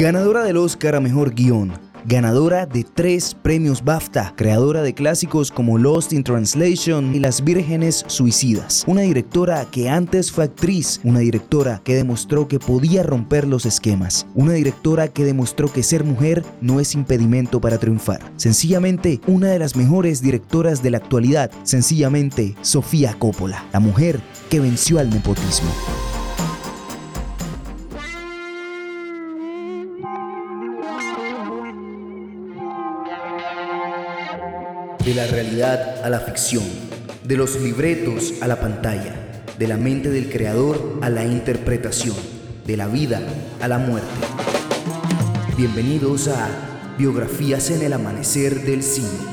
Ganadora del Oscar a Mejor Guión, ganadora de tres premios BAFTA, creadora de clásicos como Lost in Translation y Las Vírgenes Suicidas. Una directora que antes fue actriz, una directora que demostró que podía romper los esquemas, una directora que demostró que ser mujer no es impedimento para triunfar. Sencillamente, una de las mejores directoras de la actualidad, sencillamente Sofía Coppola, la mujer que venció al nepotismo. De la realidad a la ficción, de los libretos a la pantalla, de la mente del creador a la interpretación, de la vida a la muerte. Bienvenidos a Biografías en el Amanecer del Cine.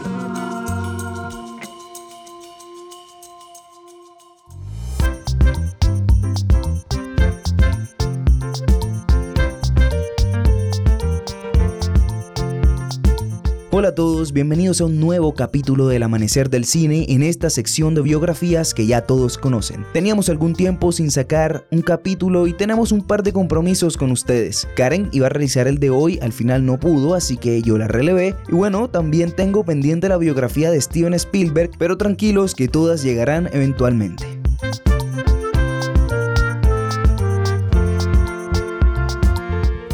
Bienvenidos a un nuevo capítulo del Amanecer del Cine en esta sección de biografías que ya todos conocen. Teníamos algún tiempo sin sacar un capítulo y tenemos un par de compromisos con ustedes. Karen iba a realizar el de hoy, al final no pudo, así que yo la relevé. Y bueno, también tengo pendiente la biografía de Steven Spielberg, pero tranquilos que todas llegarán eventualmente.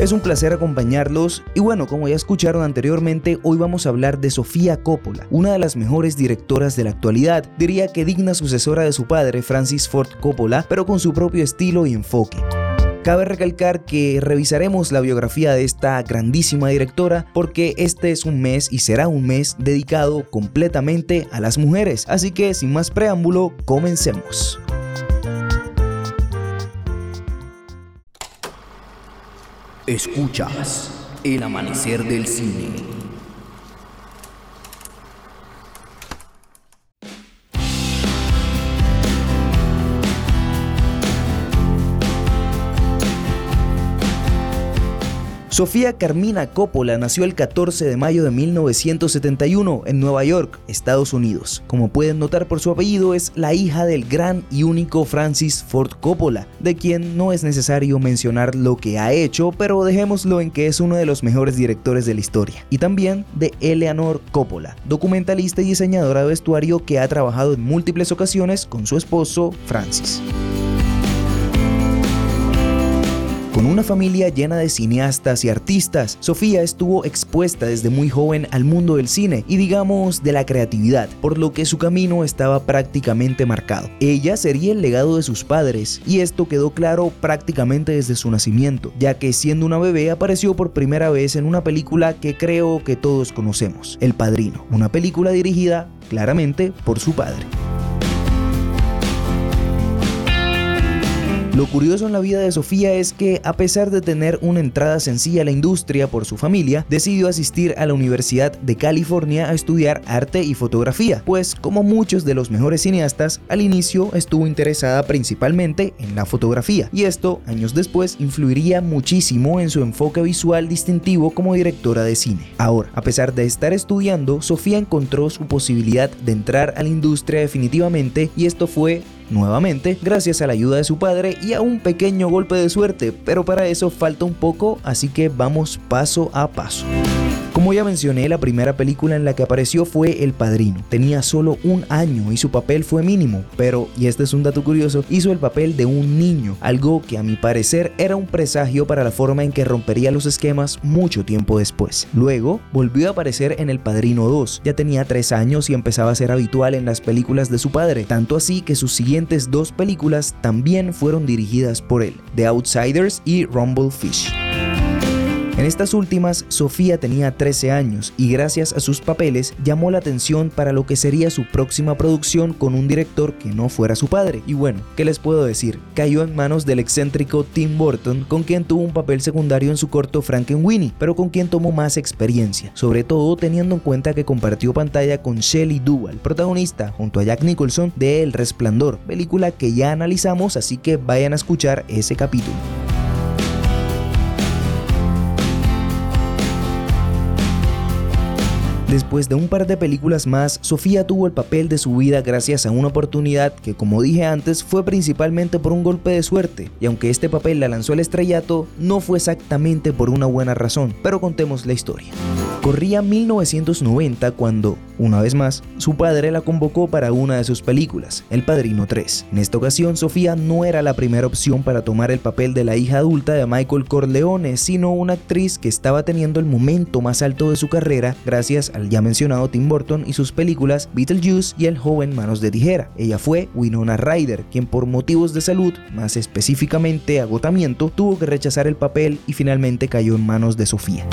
Es un placer acompañarlos y bueno, como ya escucharon anteriormente, hoy vamos a hablar de Sofía Coppola, una de las mejores directoras de la actualidad, diría que digna sucesora de su padre Francis Ford Coppola, pero con su propio estilo y enfoque. Cabe recalcar que revisaremos la biografía de esta grandísima directora porque este es un mes y será un mes dedicado completamente a las mujeres, así que sin más preámbulo, comencemos. Escuchas el amanecer del cine. Sofía Carmina Coppola nació el 14 de mayo de 1971 en Nueva York, Estados Unidos. Como pueden notar por su apellido, es la hija del gran y único Francis Ford Coppola, de quien no es necesario mencionar lo que ha hecho, pero dejémoslo en que es uno de los mejores directores de la historia. Y también de Eleanor Coppola, documentalista y diseñadora de vestuario que ha trabajado en múltiples ocasiones con su esposo Francis. Una familia llena de cineastas y artistas, Sofía estuvo expuesta desde muy joven al mundo del cine y digamos de la creatividad, por lo que su camino estaba prácticamente marcado. Ella sería el legado de sus padres y esto quedó claro prácticamente desde su nacimiento, ya que siendo una bebé apareció por primera vez en una película que creo que todos conocemos, El Padrino, una película dirigida claramente por su padre. Lo curioso en la vida de Sofía es que, a pesar de tener una entrada sencilla a la industria por su familia, decidió asistir a la Universidad de California a estudiar arte y fotografía, pues como muchos de los mejores cineastas, al inicio estuvo interesada principalmente en la fotografía, y esto, años después, influiría muchísimo en su enfoque visual distintivo como directora de cine. Ahora, a pesar de estar estudiando, Sofía encontró su posibilidad de entrar a la industria definitivamente, y esto fue nuevamente gracias a la ayuda de su padre y a un pequeño golpe de suerte, pero para eso falta un poco, así que vamos paso a paso. Como ya mencioné, la primera película en la que apareció fue El Padrino. Tenía solo un año y su papel fue mínimo, pero, y este es un dato curioso, hizo el papel de un niño, algo que a mi parecer era un presagio para la forma en que rompería los esquemas mucho tiempo después. Luego, volvió a aparecer en El Padrino 2. Ya tenía tres años y empezaba a ser habitual en las películas de su padre, tanto así que sus siguientes dos películas también fueron dirigidas por él, The Outsiders y Rumble Fish. En estas últimas, Sofía tenía 13 años y gracias a sus papeles llamó la atención para lo que sería su próxima producción con un director que no fuera su padre. Y bueno, ¿qué les puedo decir? Cayó en manos del excéntrico Tim Burton, con quien tuvo un papel secundario en su corto Frankenweenie, pero con quien tomó más experiencia, sobre todo teniendo en cuenta que compartió pantalla con Shelley Duvall, protagonista junto a Jack Nicholson de El Resplandor, película que ya analizamos, así que vayan a escuchar ese capítulo. Después de un par de películas más, Sofía tuvo el papel de su vida gracias a una oportunidad que, como dije antes, fue principalmente por un golpe de suerte, y aunque este papel la lanzó al estrellato, no fue exactamente por una buena razón, pero contemos la historia. Corría 1990 cuando, una vez más, su padre la convocó para una de sus películas, El Padrino 3. En esta ocasión, Sofía no era la primera opción para tomar el papel de la hija adulta de Michael Corleone, sino una actriz que estaba teniendo el momento más alto de su carrera gracias al ya mencionado Tim Burton y sus películas Beetlejuice y El joven Manos de Tijera. Ella fue Winona Ryder, quien por motivos de salud, más específicamente agotamiento, tuvo que rechazar el papel y finalmente cayó en manos de Sofía.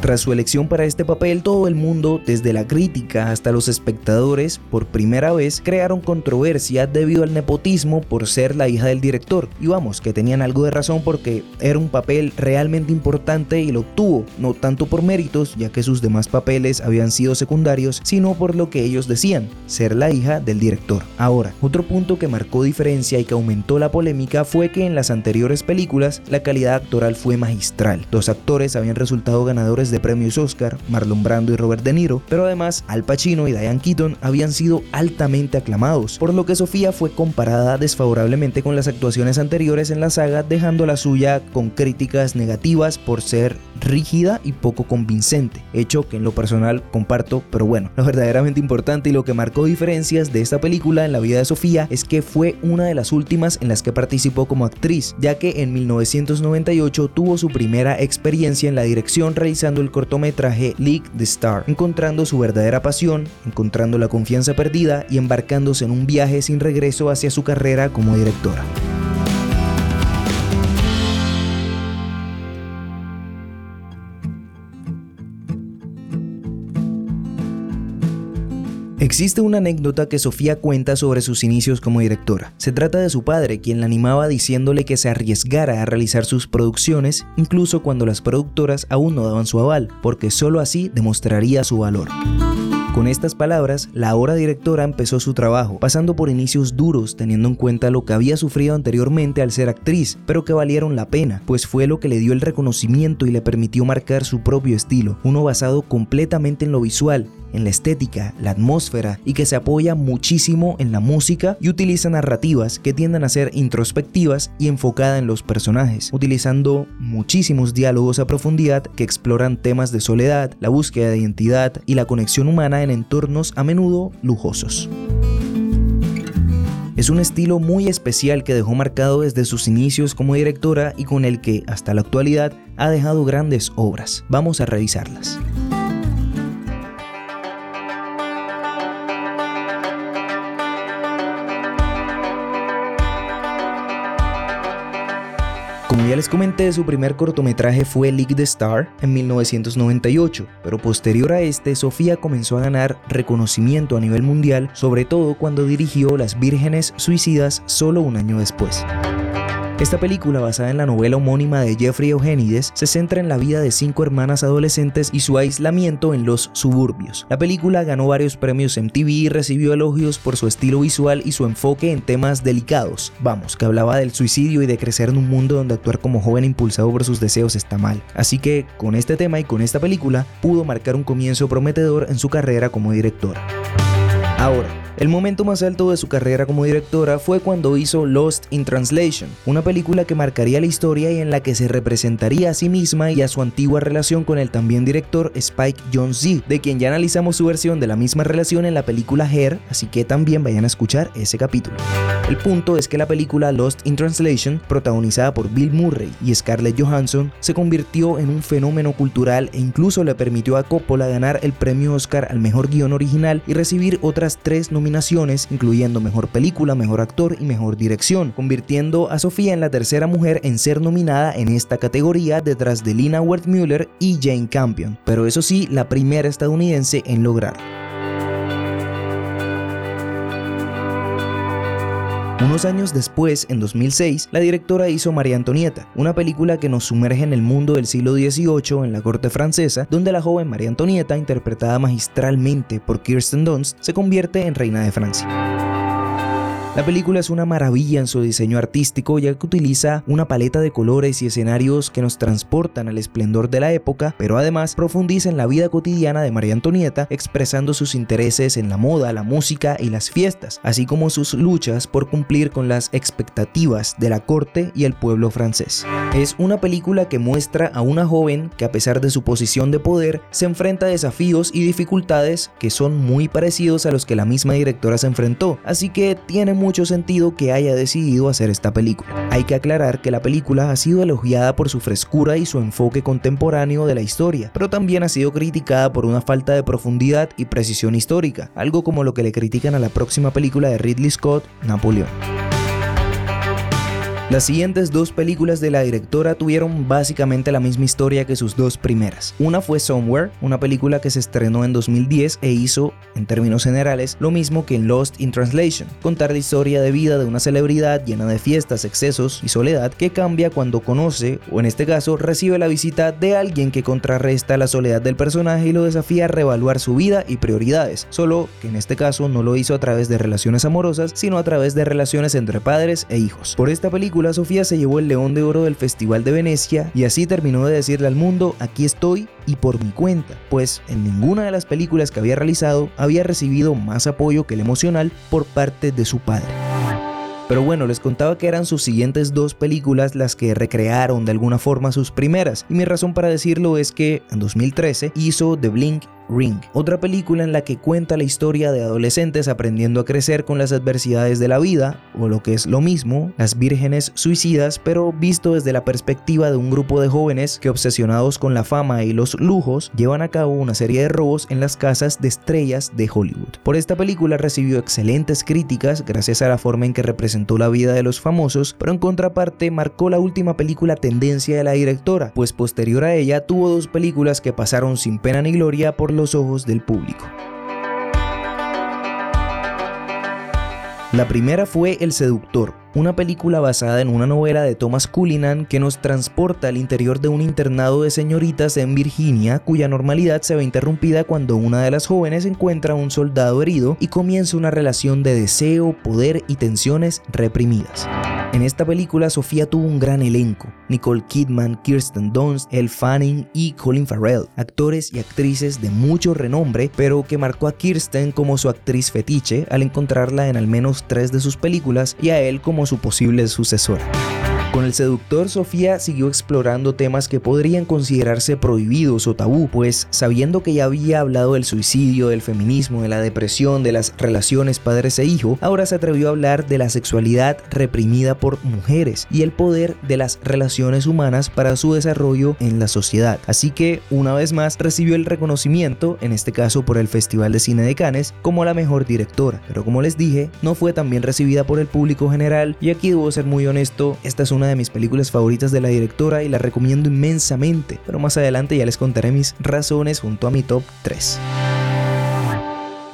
Tras su elección para este papel, todo el mundo, desde la crítica hasta los espectadores, por primera vez crearon controversia debido al nepotismo por ser la hija del director. Y vamos, que tenían algo de razón porque era un papel realmente importante y lo obtuvo, no tanto por méritos, ya que sus demás papeles habían sido secundarios, sino por lo que ellos decían, ser la hija del director. Ahora, otro punto que marcó diferencia y que aumentó la polémica fue que en las anteriores películas la calidad actoral fue magistral. Dos actores habían resultado ganadores de premios Oscar, Marlon Brando y Robert De Niro, pero además Al Pacino y Diane Keaton habían sido altamente aclamados, por lo que Sofía fue comparada desfavorablemente con las actuaciones anteriores en la saga, dejando la suya con críticas negativas por ser rígida y poco convincente, hecho que en lo personal comparto, pero bueno, lo verdaderamente importante y lo que marcó diferencias de esta película en la vida de Sofía es que fue una de las últimas en las que participó como actriz, ya que en 1998 tuvo su primera experiencia en la dirección realizando el cortometraje League the Star, encontrando su verdadera pasión, encontrando la confianza perdida y embarcándose en un viaje sin regreso hacia su carrera como directora. Existe una anécdota que Sofía cuenta sobre sus inicios como directora. Se trata de su padre, quien la animaba diciéndole que se arriesgara a realizar sus producciones, incluso cuando las productoras aún no daban su aval, porque solo así demostraría su valor. Con estas palabras, la ahora directora empezó su trabajo, pasando por inicios duros, teniendo en cuenta lo que había sufrido anteriormente al ser actriz, pero que valieron la pena, pues fue lo que le dio el reconocimiento y le permitió marcar su propio estilo, uno basado completamente en lo visual, en la estética, la atmósfera y que se apoya muchísimo en la música y utiliza narrativas que tienden a ser introspectivas y enfocada en los personajes, utilizando muchísimos diálogos a profundidad que exploran temas de soledad, la búsqueda de identidad y la conexión humana en entornos a menudo lujosos. Es un estilo muy especial que dejó marcado desde sus inicios como directora y con el que hasta la actualidad ha dejado grandes obras. Vamos a revisarlas. Ya les comenté, su primer cortometraje fue League the Star en 1998, pero posterior a este, Sofía comenzó a ganar reconocimiento a nivel mundial, sobre todo cuando dirigió Las Vírgenes Suicidas solo un año después. Esta película, basada en la novela homónima de Jeffrey Eugenides, se centra en la vida de cinco hermanas adolescentes y su aislamiento en los suburbios. La película ganó varios premios MTV y recibió elogios por su estilo visual y su enfoque en temas delicados. Vamos, que hablaba del suicidio y de crecer en un mundo donde actuar como joven impulsado por sus deseos está mal. Así que, con este tema y con esta película, pudo marcar un comienzo prometedor en su carrera como directora. Ahora, el momento más alto de su carrera como directora fue cuando hizo Lost in Translation, una película que marcaría la historia y en la que se representaría a sí misma y a su antigua relación con el también director Spike Jonze, de quien ya analizamos su versión de la misma relación en la película Hair, así que también vayan a escuchar ese capítulo. El punto es que la película Lost in Translation, protagonizada por Bill Murray y Scarlett Johansson, se convirtió en un fenómeno cultural e incluso le permitió a Coppola ganar el premio Oscar al mejor guion original y recibir otras tres nominaciones incluyendo Mejor Película, Mejor Actor y Mejor Dirección, convirtiendo a Sofía en la tercera mujer en ser nominada en esta categoría detrás de Lina Wertmüller y Jane Campion, pero eso sí, la primera estadounidense en lograrlo. Unos años después, en 2006, la directora hizo María Antonieta, una película que nos sumerge en el mundo del siglo XVIII en la corte francesa, donde la joven María Antonieta, interpretada magistralmente por Kirsten Dunst, se convierte en reina de Francia. La película es una maravilla en su diseño artístico ya que utiliza una paleta de colores y escenarios que nos transportan al esplendor de la época, pero además profundiza en la vida cotidiana de María Antonieta expresando sus intereses en la moda, la música y las fiestas, así como sus luchas por cumplir con las expectativas de la corte y el pueblo francés. Es una película que muestra a una joven que a pesar de su posición de poder se enfrenta a desafíos y dificultades que son muy parecidos a los que la misma directora se enfrentó, así que tiene mucho sentido que haya decidido hacer esta película. Hay que aclarar que la película ha sido elogiada por su frescura y su enfoque contemporáneo de la historia, pero también ha sido criticada por una falta de profundidad y precisión histórica, algo como lo que le critican a la próxima película de Ridley Scott, Napoleón. Las siguientes dos películas de la directora tuvieron básicamente la misma historia que sus dos primeras. Una fue Somewhere, una película que se estrenó en 2010 e hizo, en términos generales, lo mismo que en Lost in Translation, contar la historia de vida de una celebridad llena de fiestas, excesos y soledad que cambia cuando conoce, o en este caso recibe la visita de alguien que contrarresta la soledad del personaje y lo desafía a reevaluar su vida y prioridades, solo que en este caso no lo hizo a través de relaciones amorosas, sino a través de relaciones entre padres e hijos. Por esta película Sofía se llevó el León de Oro del Festival de Venecia y así terminó de decirle al mundo, aquí estoy y por mi cuenta, pues en ninguna de las películas que había realizado había recibido más apoyo que el emocional por parte de su padre. Pero bueno, les contaba que eran sus siguientes dos películas las que recrearon de alguna forma sus primeras, y mi razón para decirlo es que en 2013 hizo The Blink Ring, otra película en la que cuenta la historia de adolescentes aprendiendo a crecer con las adversidades de la vida, o lo que es lo mismo, las vírgenes suicidas, pero visto desde la perspectiva de un grupo de jóvenes que obsesionados con la fama y los lujos llevan a cabo una serie de robos en las casas de estrellas de Hollywood. Por esta película recibió excelentes críticas gracias a la forma en que representó la vida de los famosos, pero en contraparte marcó la última película tendencia de la directora, pues posterior a ella tuvo dos películas que pasaron sin pena ni gloria por los ojos del público. La primera fue El Seductor, una película basada en una novela de Thomas Cullinan que nos transporta al interior de un internado de señoritas en Virginia cuya normalidad se ve interrumpida cuando una de las jóvenes encuentra a un soldado herido y comienza una relación de deseo, poder y tensiones reprimidas. En esta película Sofía tuvo un gran elenco, Nicole Kidman, Kirsten Dunst, Elle Fanning y Colin Farrell, actores y actrices de mucho renombre, pero que marcó a Kirsten como su actriz fetiche al encontrarla en al menos tres de sus películas y a él como su posible sucesora. Con el seductor, Sofía siguió explorando temas que podrían considerarse prohibidos o tabú, pues sabiendo que ya había hablado del suicidio, del feminismo, de la depresión, de las relaciones padres e hijo, ahora se atrevió a hablar de la sexualidad reprimida por mujeres y el poder de las relaciones humanas para su desarrollo en la sociedad. Así que, una vez más, recibió el reconocimiento, en este caso por el Festival de Cine de Cannes, como la mejor directora. Pero como les dije, no fue tan bien recibida por el público general y aquí debo ser muy honesto, esta es una de mis películas favoritas de la directora y la recomiendo inmensamente, pero más adelante ya les contaré mis razones junto a mi top 3.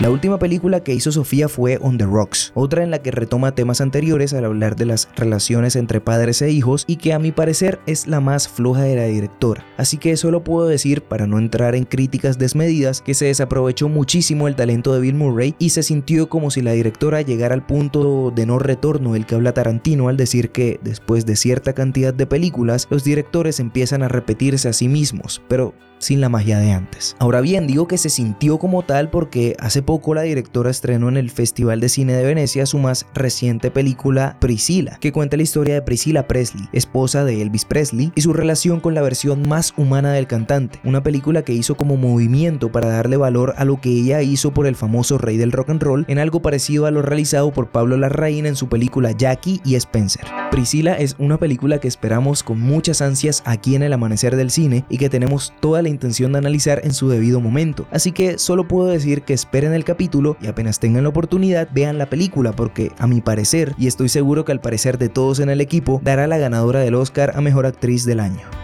La última película que hizo Sofía fue On the Rocks, otra en la que retoma temas anteriores al hablar de las relaciones entre padres e hijos y que a mi parecer es la más floja de la directora. Así que solo puedo decir, para no entrar en críticas desmedidas, que se desaprovechó muchísimo el talento de Bill Murray y se sintió como si la directora llegara al punto de no retorno del que habla Tarantino al decir que después de cierta cantidad de películas, los directores empiezan a repetirse a sí mismos, pero sin la magia de antes. Ahora bien, digo que se sintió como tal porque hace poco la directora estrenó en el Festival de Cine de Venecia su más reciente película Priscilla, que cuenta la historia de Priscilla Presley, esposa de Elvis Presley, y su relación con la versión más humana del cantante, una película que hizo como movimiento para darle valor a lo que ella hizo por el famoso rey del rock and roll en algo parecido a lo realizado por Pablo Larraín en su película Jackie y Spencer. Priscilla es una película que esperamos con muchas ansias aquí en el amanecer del cine y que tenemos toda la intención de analizar en su debido momento. Así que solo puedo decir que esperen el capítulo y apenas tengan la oportunidad vean la película porque a mi parecer, y estoy seguro que al parecer de todos en el equipo, dará la ganadora del Oscar a Mejor Actriz del año.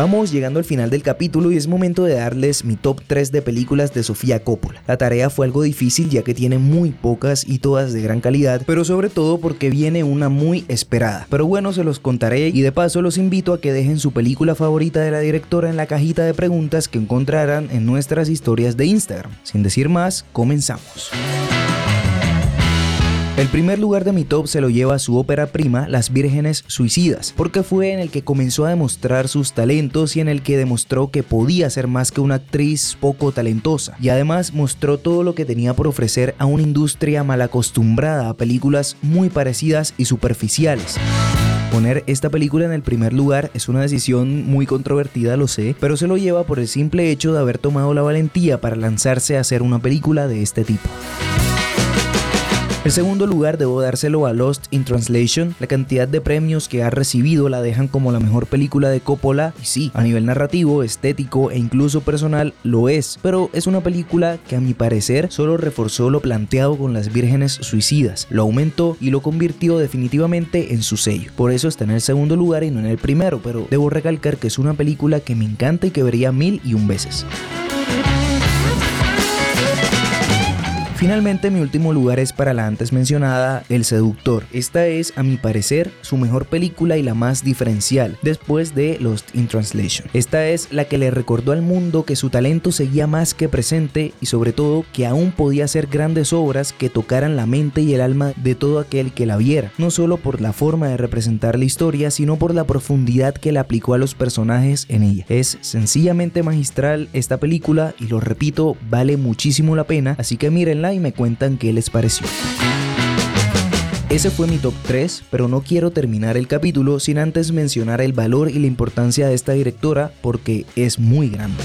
Vamos llegando al final del capítulo y es momento de darles mi top 3 de películas de Sofía Coppola. La tarea fue algo difícil ya que tiene muy pocas y todas de gran calidad, pero sobre todo porque viene una muy esperada. Pero bueno, se los contaré y de paso los invito a que dejen su película favorita de la directora en la cajita de preguntas que encontrarán en nuestras historias de Instagram. Sin decir más, comenzamos. El primer lugar de mi top se lo lleva su ópera prima Las Vírgenes Suicidas, porque fue en el que comenzó a demostrar sus talentos y en el que demostró que podía ser más que una actriz poco talentosa, y además mostró todo lo que tenía por ofrecer a una industria mal acostumbrada a películas muy parecidas y superficiales. Poner esta película en el primer lugar es una decisión muy controvertida, lo sé, pero se lo lleva por el simple hecho de haber tomado la valentía para lanzarse a hacer una película de este tipo. El segundo lugar debo dárselo a Lost in Translation. La cantidad de premios que ha recibido la dejan como la mejor película de Coppola y sí, a nivel narrativo, estético e incluso personal lo es, pero es una película que a mi parecer solo reforzó lo planteado con las vírgenes suicidas, lo aumentó y lo convirtió definitivamente en su sello. Por eso está en el segundo lugar y no en el primero, pero debo recalcar que es una película que me encanta y que vería mil y un veces. Finalmente mi último lugar es para la antes mencionada El Seductor. Esta es, a mi parecer, su mejor película y la más diferencial, después de Lost in Translation. Esta es la que le recordó al mundo que su talento seguía más que presente y sobre todo que aún podía hacer grandes obras que tocaran la mente y el alma de todo aquel que la viera, no solo por la forma de representar la historia, sino por la profundidad que le aplicó a los personajes en ella. Es sencillamente magistral esta película y lo repito, vale muchísimo la pena, así que mírenla y me cuentan qué les pareció. Ese fue mi top 3, pero no quiero terminar el capítulo sin antes mencionar el valor y la importancia de esta directora porque es muy grande.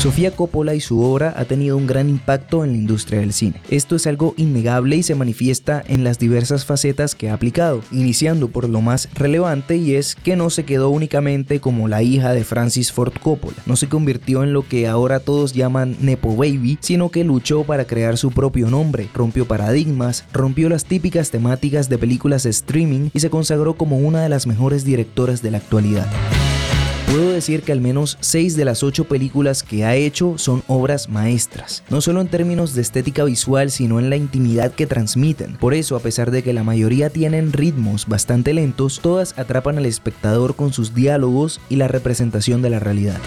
Sofía Coppola y su obra ha tenido un gran impacto en la industria del cine. Esto es algo innegable y se manifiesta en las diversas facetas que ha aplicado, iniciando por lo más relevante y es que no se quedó únicamente como la hija de Francis Ford Coppola, no se convirtió en lo que ahora todos llaman Nepo Baby, sino que luchó para crear su propio nombre, rompió paradigmas, rompió las típicas temáticas de películas streaming y se consagró como una de las mejores directoras de la actualidad. Puedo decir que al menos 6 de las 8 películas que ha hecho son obras maestras, no solo en términos de estética visual, sino en la intimidad que transmiten. Por eso, a pesar de que la mayoría tienen ritmos bastante lentos, todas atrapan al espectador con sus diálogos y la representación de la realidad.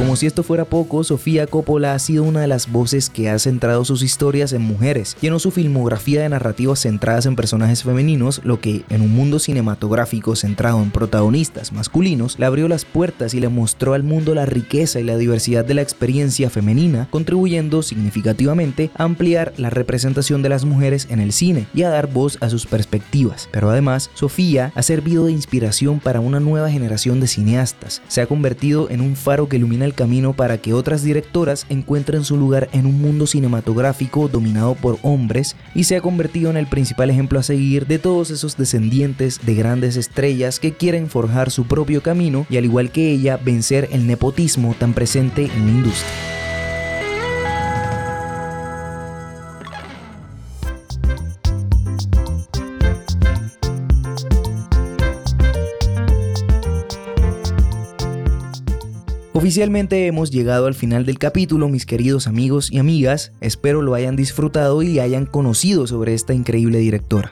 Como si esto fuera poco, Sofía Coppola ha sido una de las voces que ha centrado sus historias en mujeres, llenó su filmografía de narrativas centradas en personajes femeninos, lo que en un mundo cinematográfico centrado en protagonistas masculinos, le abrió las puertas y le mostró al mundo la riqueza y la diversidad de la experiencia femenina, contribuyendo significativamente a ampliar la representación de las mujeres en el cine y a dar voz a sus perspectivas. Pero además, Sofía ha servido de inspiración para una nueva generación de cineastas, se ha convertido en un faro que ilumina el camino para que otras directoras encuentren su lugar en un mundo cinematográfico dominado por hombres y se ha convertido en el principal ejemplo a seguir de todos esos descendientes de grandes estrellas que quieren forjar su propio camino y al igual que ella vencer el nepotismo tan presente en la industria. Oficialmente hemos llegado al final del capítulo, mis queridos amigos y amigas. Espero lo hayan disfrutado y hayan conocido sobre esta increíble directora.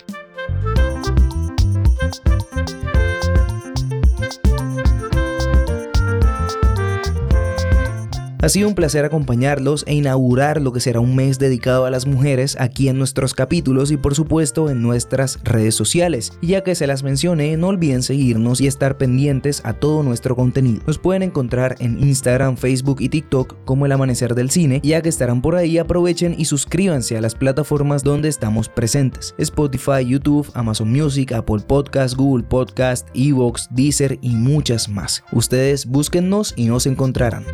Ha sido un placer acompañarlos e inaugurar lo que será un mes dedicado a las mujeres aquí en nuestros capítulos y por supuesto en nuestras redes sociales. Y ya que se las mencioné, no olviden seguirnos y estar pendientes a todo nuestro contenido. Nos pueden encontrar en Instagram, Facebook y TikTok como El Amanecer del Cine. Ya que estarán por ahí, aprovechen y suscríbanse a las plataformas donde estamos presentes. Spotify, YouTube, Amazon Music, Apple Podcast, Google Podcast, Evox, Deezer y muchas más. Ustedes búsquennos y nos encontrarán.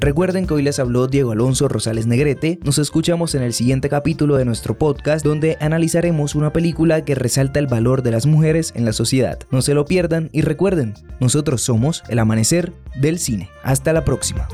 Recuerden que hoy les habló Diego Alonso Rosales Negrete. Nos escuchamos en el siguiente capítulo de nuestro podcast donde analizaremos una película que resalta el valor de las mujeres en la sociedad. No se lo pierdan y recuerden, nosotros somos el amanecer del cine. Hasta la próxima.